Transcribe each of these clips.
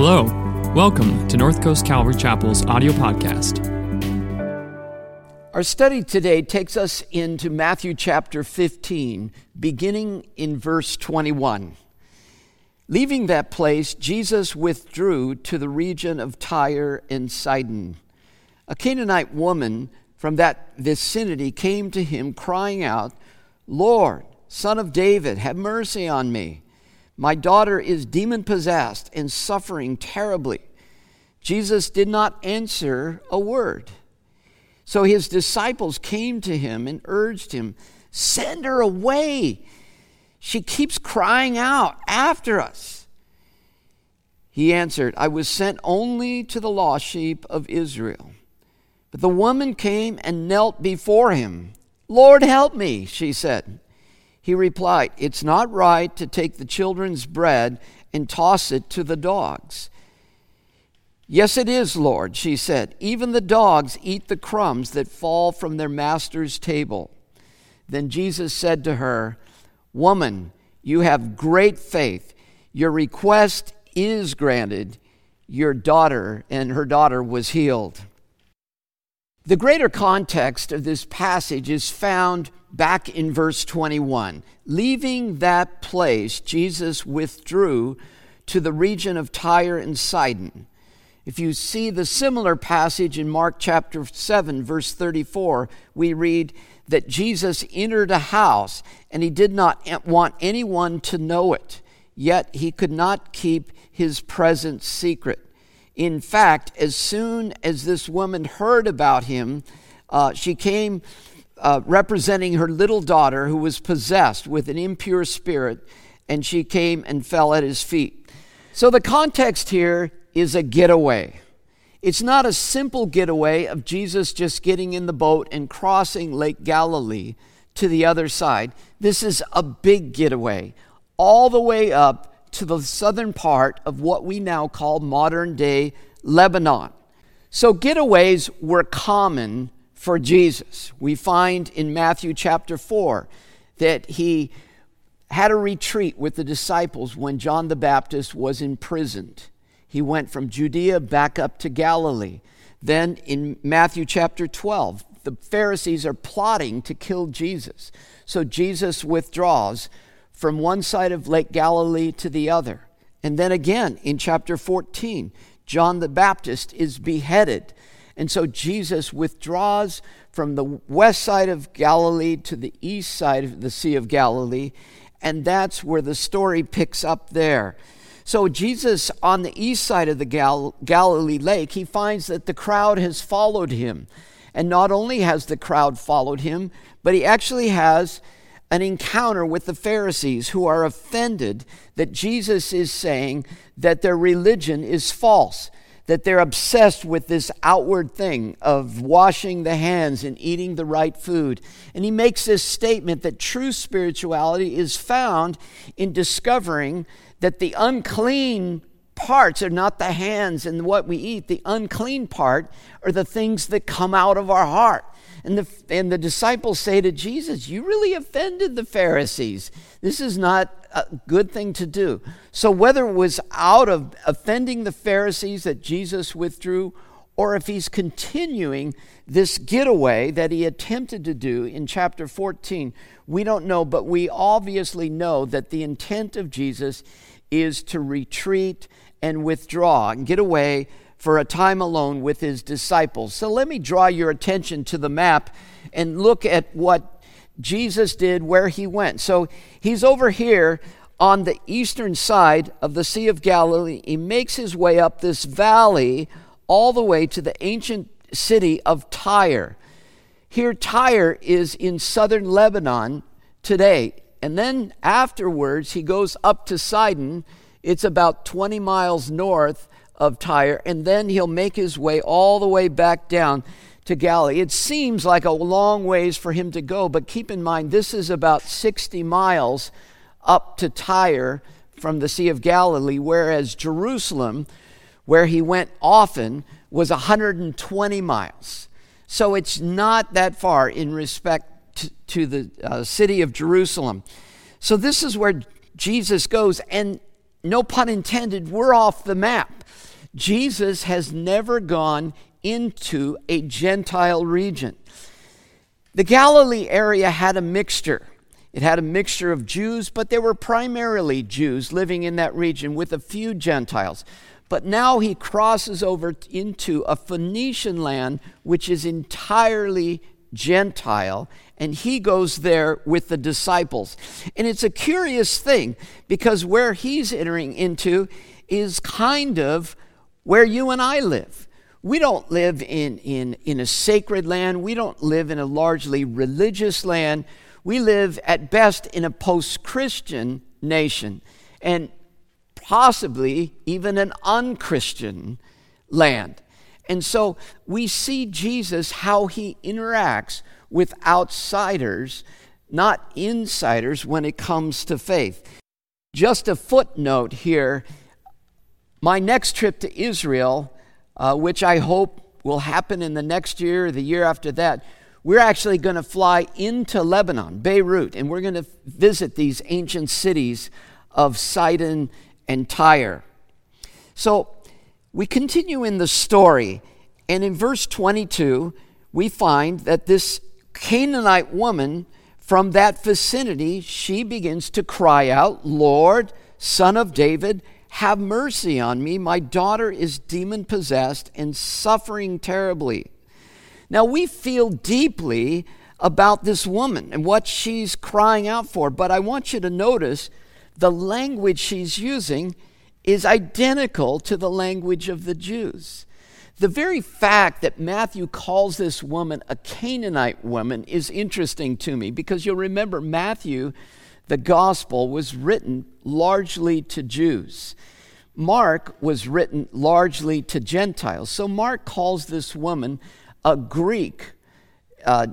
Hello, welcome to North Coast Calvary Chapel's audio podcast. Our study today takes us into Matthew chapter 15, beginning in verse 21. Leaving that place, Jesus withdrew to the region of Tyre and Sidon. A Canaanite woman from that vicinity came to him, crying out, Lord, son of David, have mercy on me. My daughter is demon possessed and suffering terribly. Jesus did not answer a word. So his disciples came to him and urged him, Send her away. She keeps crying out after us. He answered, I was sent only to the lost sheep of Israel. But the woman came and knelt before him. Lord, help me, she said. He replied, It's not right to take the children's bread and toss it to the dogs. Yes, it is, Lord, she said. Even the dogs eat the crumbs that fall from their master's table. Then Jesus said to her, Woman, you have great faith. Your request is granted. Your daughter, and her daughter was healed. The greater context of this passage is found back in verse 21. Leaving that place, Jesus withdrew to the region of Tyre and Sidon. If you see the similar passage in Mark chapter 7, verse 34, we read that Jesus entered a house and he did not want anyone to know it, yet he could not keep his presence secret. In fact, as soon as this woman heard about him, uh, she came uh, representing her little daughter who was possessed with an impure spirit, and she came and fell at his feet. So the context here is a getaway. It's not a simple getaway of Jesus just getting in the boat and crossing Lake Galilee to the other side. This is a big getaway, all the way up to the southern part of what we now call modern day Lebanon. So, getaways were common for Jesus. We find in Matthew chapter 4 that he had a retreat with the disciples when John the Baptist was imprisoned. He went from Judea back up to Galilee. Then in Matthew chapter 12, the Pharisees are plotting to kill Jesus. So Jesus withdraws from one side of Lake Galilee to the other. And then again in chapter 14, John the Baptist is beheaded. And so Jesus withdraws from the west side of Galilee to the east side of the Sea of Galilee. And that's where the story picks up there. So, Jesus, on the east side of the Gal- Galilee lake, he finds that the crowd has followed him. And not only has the crowd followed him, but he actually has an encounter with the Pharisees who are offended that Jesus is saying that their religion is false, that they're obsessed with this outward thing of washing the hands and eating the right food. And he makes this statement that true spirituality is found in discovering that the unclean parts are not the hands and what we eat. The unclean part are the things that come out of our heart. And the, and the disciples say to Jesus, You really offended the Pharisees. This is not a good thing to do. So, whether it was out of offending the Pharisees that Jesus withdrew, or if he's continuing this getaway that he attempted to do in chapter 14, we don't know, but we obviously know that the intent of Jesus is to retreat and withdraw and get away for a time alone with his disciples. So let me draw your attention to the map and look at what Jesus did where he went. So he's over here on the eastern side of the Sea of Galilee. He makes his way up this valley all the way to the ancient city of Tyre. Here, Tyre is in southern Lebanon today. And then afterwards, he goes up to Sidon. It's about 20 miles north of Tyre, and then he'll make his way all the way back down to Galilee. It seems like a long ways for him to go, but keep in mind this is about 60 miles up to Tyre from the Sea of Galilee, whereas Jerusalem, where he went often, was 120 miles. So it's not that far in respect to, the uh, city of Jerusalem. So this is where Jesus goes, and no pun intended, we're off the map. Jesus has never gone into a Gentile region. The Galilee area had a mixture. It had a mixture of Jews, but they were primarily Jews living in that region with a few Gentiles. But now he crosses over into a Phoenician land, which is entirely Gentile, and he goes there with the disciples. And it's a curious thing because where he's entering into is kind of where you and I live. We don't live in, in, in a sacred land, we don't live in a largely religious land. We live at best in a post Christian nation. And possibly even an unchristian land. And so we see Jesus how he interacts with outsiders, not insiders, when it comes to faith. Just a footnote here my next trip to Israel, uh, which I hope will happen in the next year or the year after that, we're actually going to fly into Lebanon, Beirut, and we're going to visit these ancient cities of Sidon and Tyre. So we continue in the story, and in verse 22, we find that this Canaanite woman from that vicinity, she begins to cry out, Lord, son of David, have mercy on me. My daughter is demon possessed and suffering terribly. Now, we feel deeply about this woman and what she's crying out for, but I want you to notice the language she's using is identical to the language of the Jews. The very fact that Matthew calls this woman a Canaanite woman is interesting to me because you'll remember Matthew, the gospel, was written largely to Jews. Mark was written largely to Gentiles. So Mark calls this woman a Greek, uh,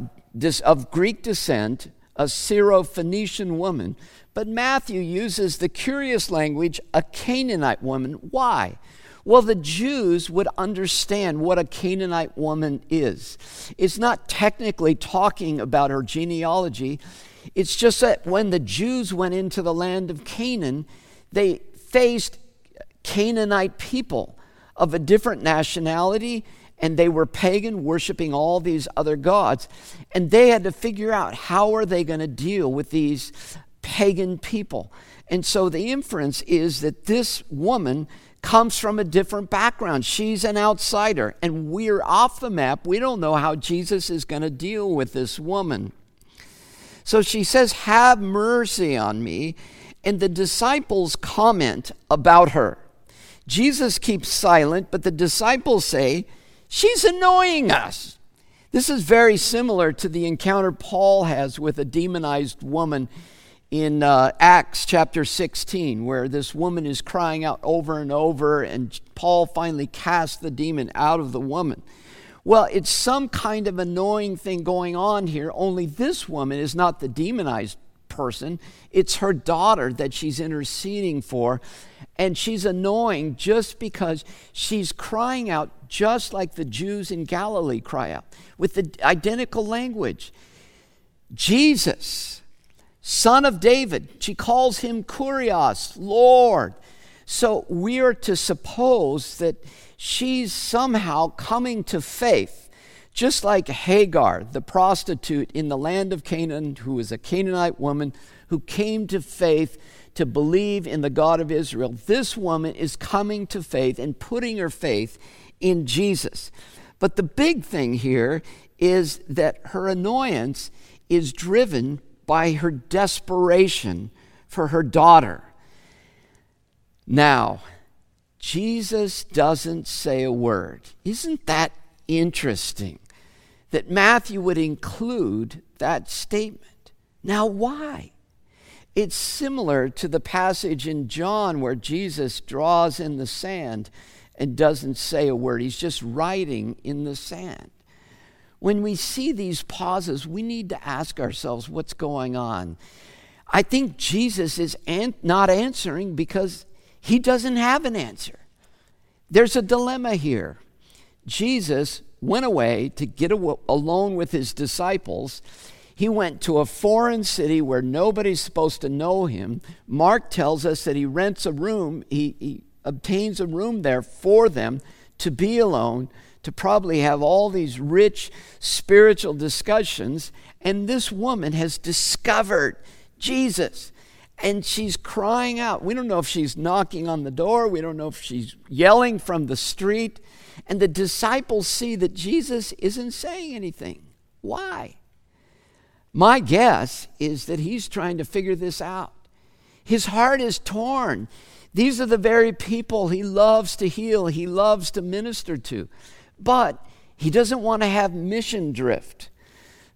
of Greek descent, a Syro Phoenician woman but Matthew uses the curious language, a Canaanite woman. Why? Well, the Jews would understand what a Canaanite woman is. It's not technically talking about her genealogy, it's just that when the Jews went into the land of Canaan, they faced Canaanite people of a different nationality and they were pagan worshiping all these other gods and they had to figure out how are they going to deal with these pagan people. And so the inference is that this woman comes from a different background. She's an outsider, and we're off the map. We don't know how Jesus is going to deal with this woman. So she says, Have mercy on me. And the disciples comment about her. Jesus keeps silent, but the disciples say, She's annoying us. This is very similar to the encounter Paul has with a demonized woman in uh, Acts chapter 16, where this woman is crying out over and over, and Paul finally casts the demon out of the woman. Well, it's some kind of annoying thing going on here, only this woman is not the demonized person, it's her daughter that she's interceding for. And she's annoying just because she's crying out just like the Jews in Galilee cry out, with the identical language. Jesus Son of David. She calls him Kurios, Lord. So we are to suppose that she's somehow coming to faith, just like Hagar, the prostitute in the land of Canaan, who was a Canaanite woman who came to faith to believe in the God of Israel. This woman is coming to faith and putting her faith in Jesus. But the big thing here is that her annoyance is driven by her desperation for her daughter. Now, Jesus doesn't say a word. Isn't that interesting that Matthew would include that statement? Now, why? It's similar to the passage in John where Jesus draws in the sand and doesn't say a word. He's just writing in the sand when we see these pauses, we need to ask ourselves what's going on. I think Jesus is an- not answering because he doesn't have an answer. There's a dilemma here. Jesus went away to get alone with his disciples. He went to a foreign city where nobody's supposed to know him. Mark tells us that he rents a room, he, he obtains a room there for them to be alone, to probably have all these rich spiritual discussions. And this woman has discovered Jesus. And she's crying out. We don't know if she's knocking on the door. We don't know if she's yelling from the street. And the disciples see that Jesus isn't saying anything. Why? My guess is that he's trying to figure this out. His heart is torn. These are the very people he loves to heal, he loves to minister to. But he doesn't want to have mission drift.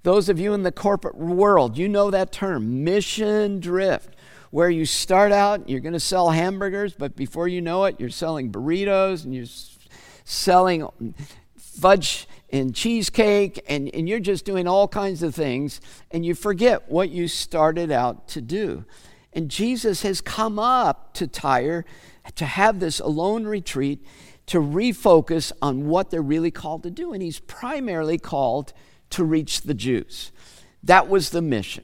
Those of you in the corporate world, you know that term, mission drift, where you start out, you're going to sell hamburgers, but before you know it, you're selling burritos and you're selling fudge and cheesecake, and, and you're just doing all kinds of things, and you forget what you started out to do. And Jesus has come up to Tyre to have this alone retreat to refocus on what they're really called to do. And he's primarily called to reach the Jews. That was the mission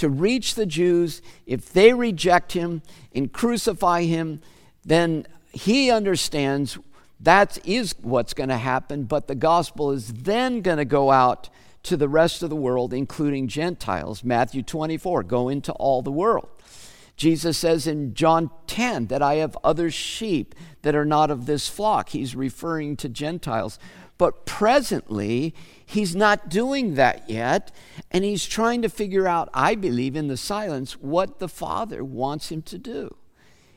to reach the Jews. If they reject him and crucify him, then he understands that is what's going to happen, but the gospel is then going to go out to the rest of the world, including Gentiles. Matthew 24, go into all the world. Jesus says in John 10 that I have other sheep that are not of this flock. He's referring to Gentiles. But presently, he's not doing that yet. And he's trying to figure out, I believe, in the silence, what the Father wants him to do.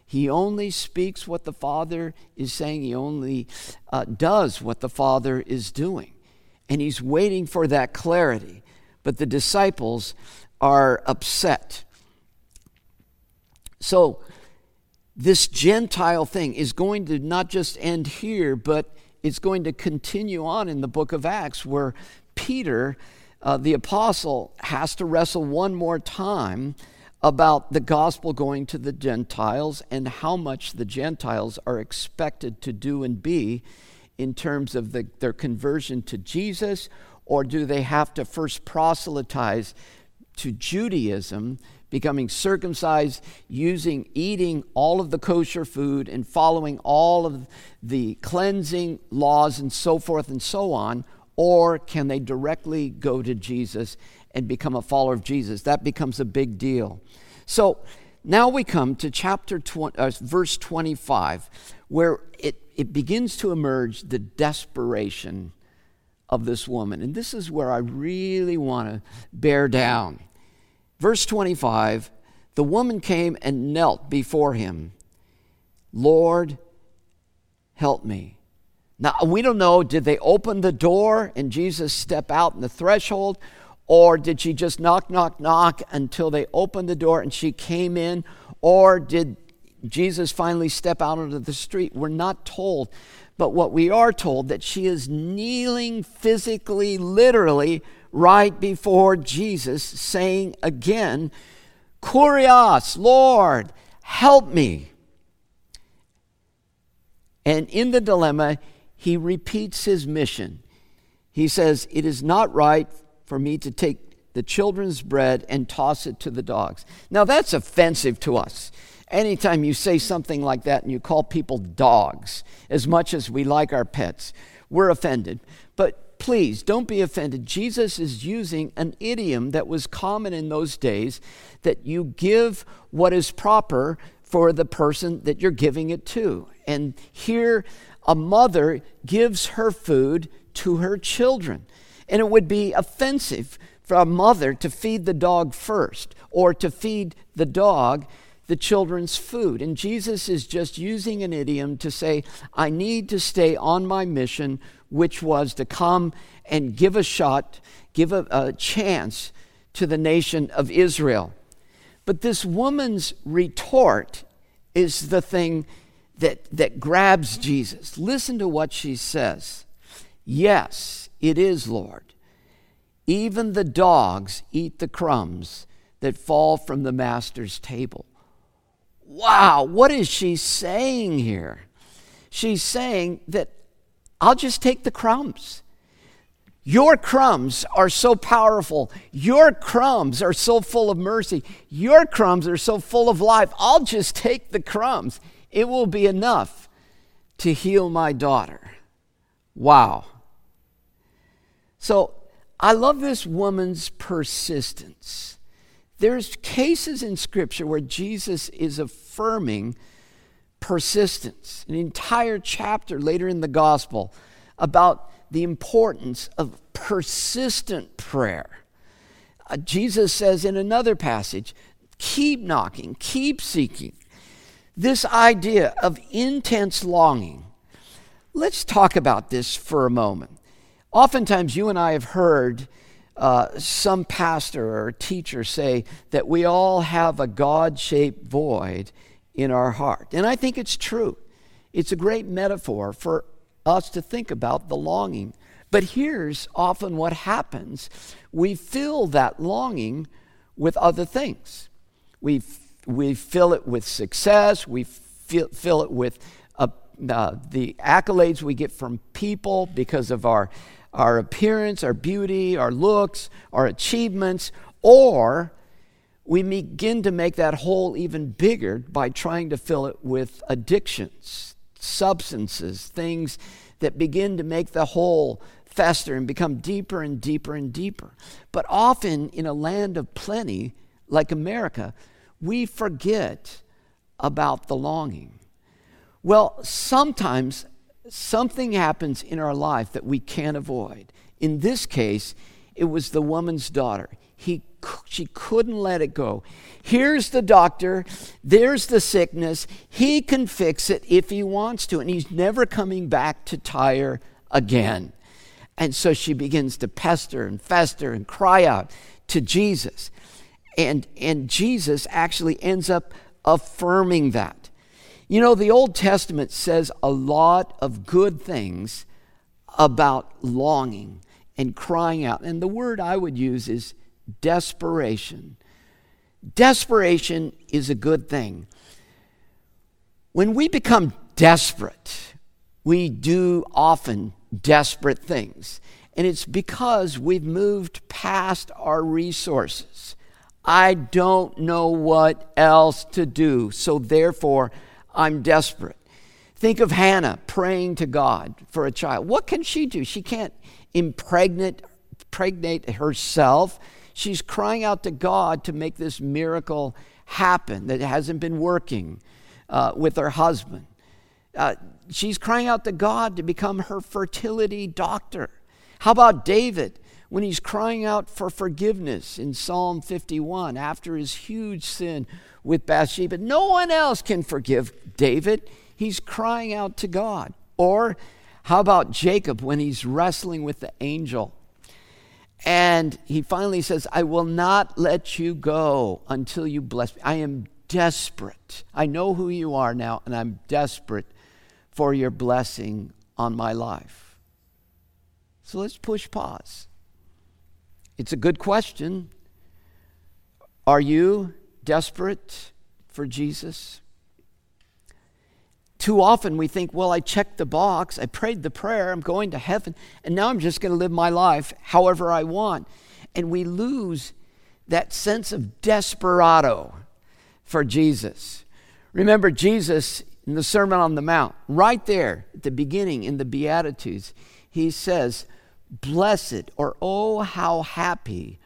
He only speaks what the Father is saying, he only uh, does what the Father is doing. And he's waiting for that clarity. But the disciples are upset. So, this Gentile thing is going to not just end here, but it's going to continue on in the book of Acts, where Peter, uh, the apostle, has to wrestle one more time about the gospel going to the Gentiles and how much the Gentiles are expected to do and be in terms of the, their conversion to Jesus, or do they have to first proselytize to Judaism becoming circumcised, using, eating all of the kosher food, and following all of the cleansing laws and so forth and so on? Or can they directly go to Jesus and become a follower of Jesus? That becomes a big deal. So now we come to chapter 20, uh, verse 25, where it, it begins to emerge the desperation of this woman. And this is where I really want to bear down. Verse 25 the woman came and knelt before him. Lord, help me. Now, we don't know, did they open the door and Jesus step out in the threshold? Or did she just knock, knock, knock until they opened the door and she came in? Or did Jesus finally step out onto the street? We're not told. But what we are told that she is kneeling physically, literally, right before Jesus, saying again, Kurios, Lord, help me. And in the dilemma, he repeats his mission. He says, It is not right for me to take the children's bread and toss it to the dogs. Now, that's offensive to us. Anytime you say something like that and you call people dogs, as much as we like our pets, we're offended. But please don't be offended. Jesus is using an idiom that was common in those days that you give what is proper for the person that you're giving it to. And here, a mother gives her food to her children. And it would be offensive for a mother to feed the dog first or to feed the dog the children's food. And Jesus is just using an idiom to say, I need to stay on my mission, which was to come and give a shot, give a, a chance to the nation of Israel. But this woman's retort is the thing that, that grabs Jesus. Listen to what she says Yes, it is, Lord. Even the dogs eat the crumbs that fall from the master's table. Wow, what is she saying here? She's saying that I'll just take the crumbs. Your crumbs are so powerful. Your crumbs are so full of mercy. Your crumbs are so full of life. I'll just take the crumbs. It will be enough to heal my daughter. Wow. So I love this woman's persistence. There's cases in Scripture where Jesus is affirming persistence, an entire chapter later in the gospel about the importance of persistent prayer. Uh, Jesus says in another passage, keep knocking, keep seeking. This idea of intense longing. Let's talk about this for a moment. Oftentimes, you and I have heard uh, some pastor or teacher say that we all have a God shaped void in our heart. And I think it's true. It's a great metaphor for us to think about the longing. But here's often what happens we fill that longing with other things. We, we fill it with success, we fill, fill it with uh, uh, the accolades we get from people because of our, our appearance, our beauty, our looks, our achievements, or we begin to make that hole even bigger by trying to fill it with addictions, substances, things that begin to make the hole fester and become deeper and deeper and deeper. But often in a land of plenty, like America, we forget about the longing. Well, sometimes something happens in our life that we can't avoid. In this case, it was the woman's daughter. He, she couldn't let it go. Here's the doctor, there's the sickness. He can fix it if he wants to, and he's never coming back to Tyre again. And so she begins to pester and fester and cry out to Jesus. And, and Jesus actually ends up affirming that. You know, the Old Testament says a lot of good things about longing and crying out. And the word I would use is desperation. Desperation is a good thing. When we become desperate, we do often desperate things. And it's because we've moved past our resources. I don't know what else to do, so therefore I'm desperate. Think of Hannah praying to God for a child. What can she do? She can't impregnate, impregnate herself. She's crying out to God to make this miracle happen that hasn't been working uh, with her husband. Uh, she's crying out to God to become her fertility doctor. How about David when he's crying out for forgiveness in Psalm 51 after his huge sin with Bathsheba? No one else can forgive David. He's crying out to God. Or how about Jacob when he's wrestling with the angel? And he finally says, I will not let you go until you bless me. I am desperate. I know who you are now, and I'm desperate for your blessing on my life. So let's push pause. It's a good question. Are you desperate for Jesus? Too often we think, well, I checked the box, I prayed the prayer, I'm going to heaven, and now I'm just going to live my life however I want. And we lose that sense of desperado for Jesus. Remember, Jesus in the Sermon on the Mount, right there at the beginning in the Beatitudes, he says, Blessed or oh, how happy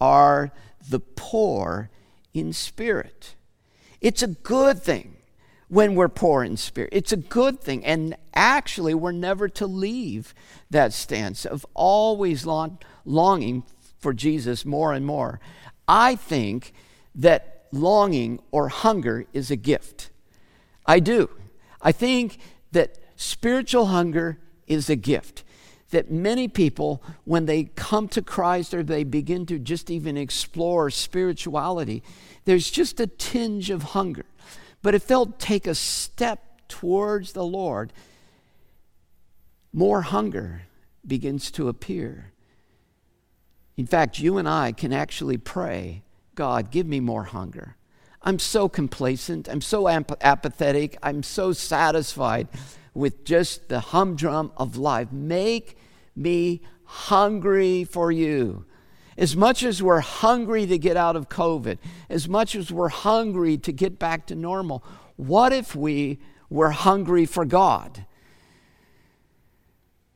are the poor in spirit. It's a good thing when we're poor in spirit. It's a good thing. And actually, we're never to leave that stance of always long, longing for Jesus more and more. I think that longing or hunger is a gift. I do. I think that spiritual hunger is a gift. That many people, when they come to Christ or they begin to just even explore spirituality, there's just a tinge of hunger. But if they'll take a step towards the Lord, more hunger begins to appear. In fact, you and I can actually pray, God, give me more hunger. I'm so complacent. I'm so ap- apathetic. I'm so satisfied with just the humdrum of life. Make me hungry for you. As much as we're hungry to get out of COVID, as much as we're hungry to get back to normal, what if we were hungry for God?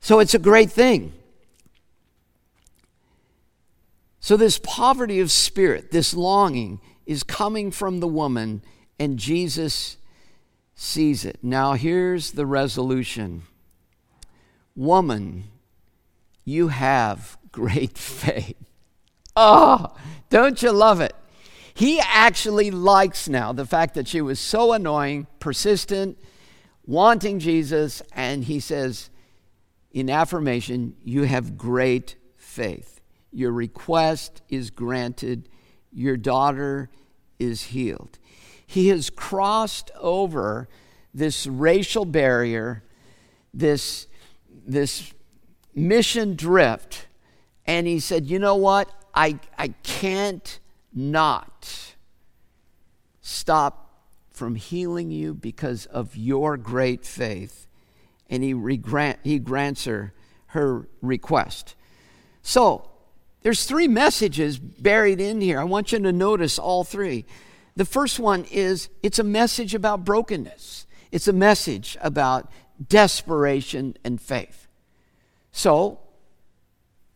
So it's a great thing. So, this poverty of spirit, this longing, is coming from the woman, and Jesus sees it. Now, here's the resolution Woman, you have great faith. Oh, don't you love it? He actually likes now the fact that she was so annoying, persistent, wanting Jesus, and he says in affirmation, You have great faith. Your request is granted, your daughter is healed. He has crossed over this racial barrier, this, this mission drift, and he said, You know what? I, I can't not stop from healing you because of your great faith. And he, regrant, he grants her her request. So, there's three messages buried in here. I want you to notice all three. The first one is it's a message about brokenness, it's a message about desperation and faith. So,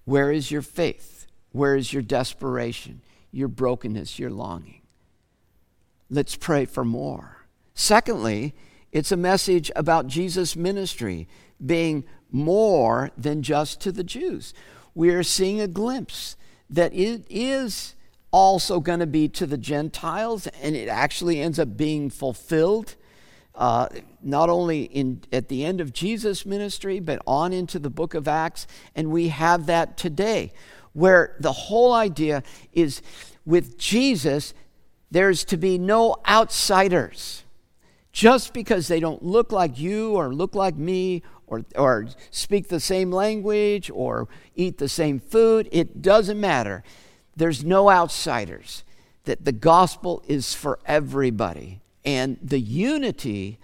where is your faith? Where is your desperation, your brokenness, your longing? Let's pray for more. Secondly, it's a message about Jesus' ministry being more than just to the Jews. We are seeing a glimpse that it is also going to be to the Gentiles, and it actually ends up being fulfilled. Uh, not only in, at the end of Jesus' ministry, but on into the book of Acts, and we have that today where the whole idea is with Jesus, there's to be no outsiders. Just because they don't look like you or look like me or, or speak the same language or eat the same food, it doesn't matter. There's no outsiders. That the gospel is for everybody. And the unity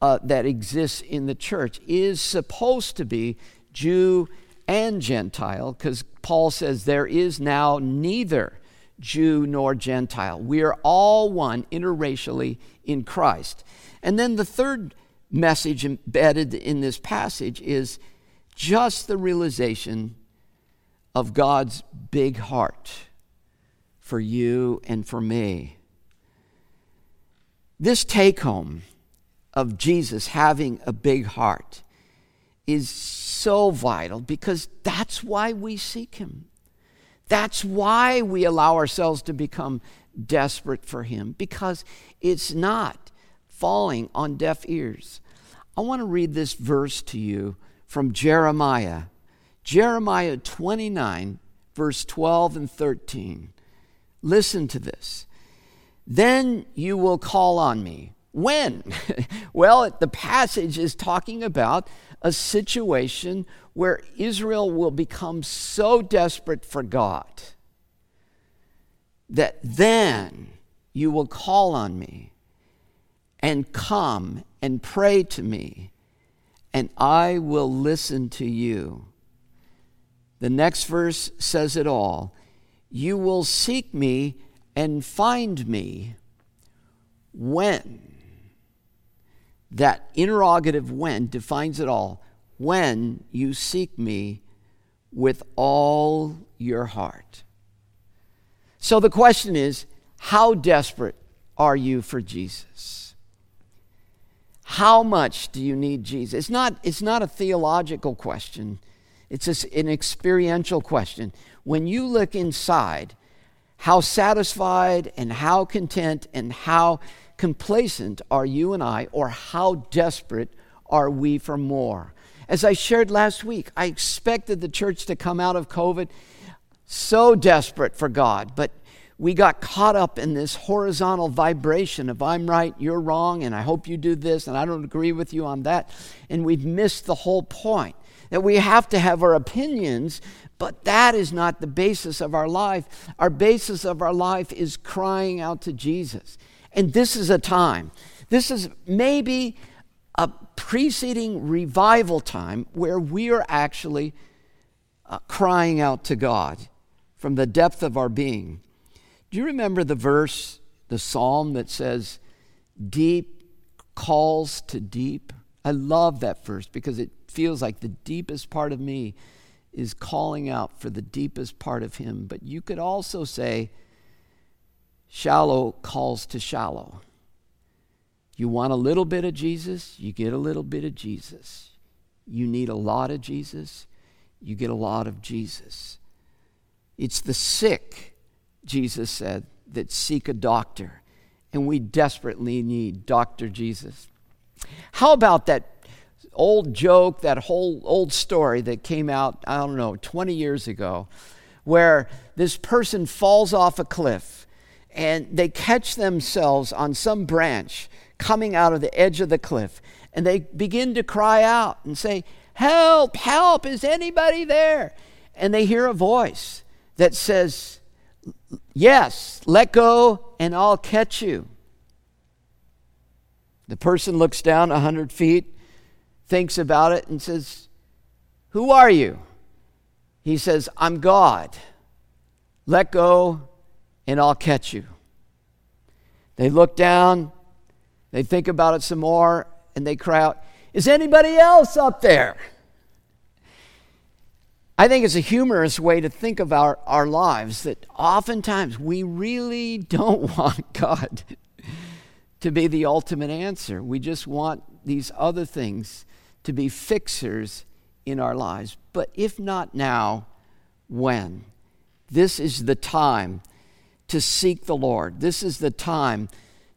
uh, that exists in the church is supposed to be Jew and Gentile, because Paul says there is now neither Jew nor Gentile. We are all one interracially in Christ. And then the third message embedded in this passage is just the realization of God's big heart for you and for me. This take home of Jesus having a big heart is so vital because that's why we seek Him. That's why we allow ourselves to become desperate for Him because it's not falling on deaf ears. I want to read this verse to you from Jeremiah. Jeremiah 29, verse 12 and 13. Listen to this. Then you will call on me. When? well, the passage is talking about a situation where Israel will become so desperate for God that then you will call on me and come and pray to me, and I will listen to you. The next verse says it all. You will seek me and find me when that interrogative when defines it all. When you seek me with all your heart. So the question is how desperate are you for Jesus? How much do you need Jesus? It's not, it's not a theological question, it's an experiential question. When you look inside, how satisfied and how content and how complacent are you and I, or how desperate are we for more? As I shared last week, I expected the church to come out of COVID so desperate for God, but we got caught up in this horizontal vibration of I'm right, you're wrong, and I hope you do this, and I don't agree with you on that. And we've missed the whole point that we have to have our opinions, but that is not the basis of our life. Our basis of our life is crying out to Jesus. And this is a time, this is maybe a preceding revival time where we are actually uh, crying out to God from the depth of our being. Do you remember the verse, the psalm that says, Deep calls to deep? I love that verse because it feels like the deepest part of me is calling out for the deepest part of Him. But you could also say, Shallow calls to shallow. You want a little bit of Jesus, you get a little bit of Jesus. You need a lot of Jesus, you get a lot of Jesus. It's the sick, Jesus said, that seek a doctor, and we desperately need Dr. Jesus. How about that old joke, that whole old story that came out, I don't know, 20 years ago, where this person falls off a cliff and they catch themselves on some branch coming out of the edge of the cliff and they begin to cry out and say, Help, help, is anybody there? And they hear a voice that says, Yes, let go and I'll catch you. The person looks down a hundred feet, thinks about it, and says, Who are you? He says, I'm God. Let go and I'll catch you. They look down, they think about it some more, and they cry out, Is anybody else up there? I think it's a humorous way to think of our, our lives that oftentimes we really don't want God to be the ultimate answer. We just want these other things to be fixers in our lives. But if not now, when? This is the time to seek the Lord. This is the time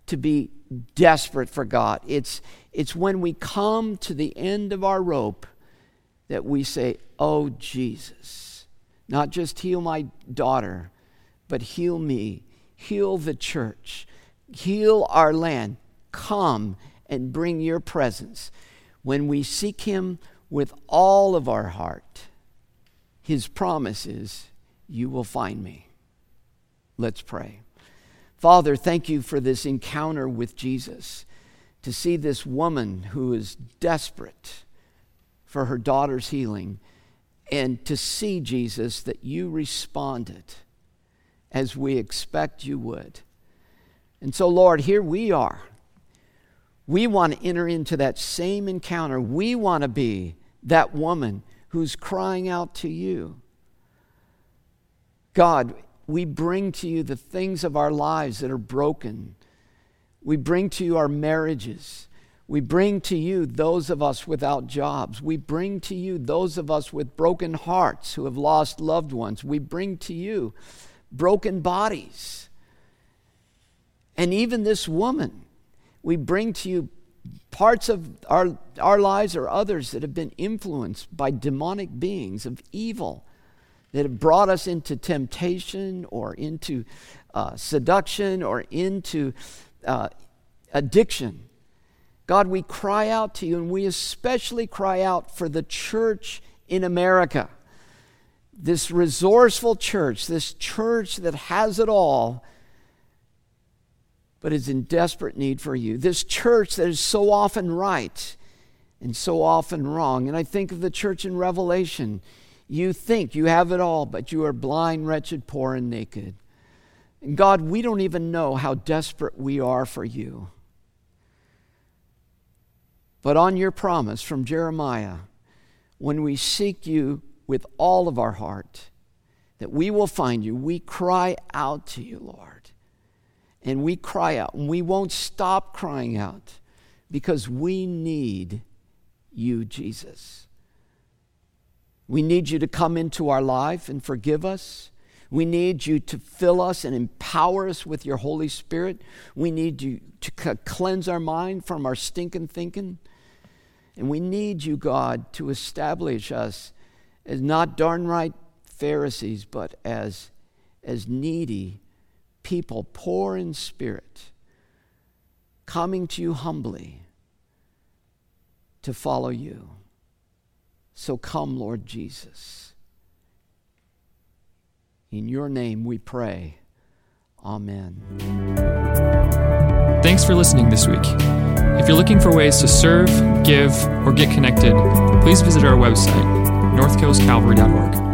to be desperate for God. It's, it's when we come to the end of our rope that we say, Oh, Jesus, not just heal my daughter, but heal me, heal the church, heal our land. Come and bring your presence. When we seek Him with all of our heart, His promise is, You will find me. Let's pray. Father, thank you for this encounter with Jesus. To see this woman who is desperate for her daughter's healing, and to see, Jesus, that you responded as we expect you would. And so, Lord, here we are. We want to enter into that same encounter. We want to be that woman who's crying out to you. God, we bring to you the things of our lives that are broken. We bring to you our marriages. We bring to you those of us without jobs. We bring to you those of us with broken hearts who have lost loved ones. We bring to you broken bodies. And even this woman, we bring to you parts of our, our lives or others that have been influenced by demonic beings of evil that have brought us into temptation or into uh, seduction or into uh, addiction. God, we cry out to you, and we especially cry out for the church in America. This resourceful church, this church that has it all, but is in desperate need for you. This church that is so often right and so often wrong. And I think of the church in Revelation. You think you have it all, but you are blind, wretched, poor, and naked. And God, we don't even know how desperate we are for you. But on your promise from Jeremiah, when we seek you with all of our heart, that we will find you, we cry out to you, Lord. And we cry out, and we won't stop crying out because we need you, Jesus. We need you to come into our life and forgive us. We need you to fill us and empower us with your Holy Spirit. We need you to cleanse our mind from our stinking thinking. And we need you, God, to establish us as not darn right Pharisees, but as, as needy people, poor in spirit, coming to you humbly to follow you. So come, Lord Jesus. In your name we pray. Amen. Thanks for listening this week. If you're looking for ways to serve, give, or get connected, please visit our website, northcoastcalvary.org.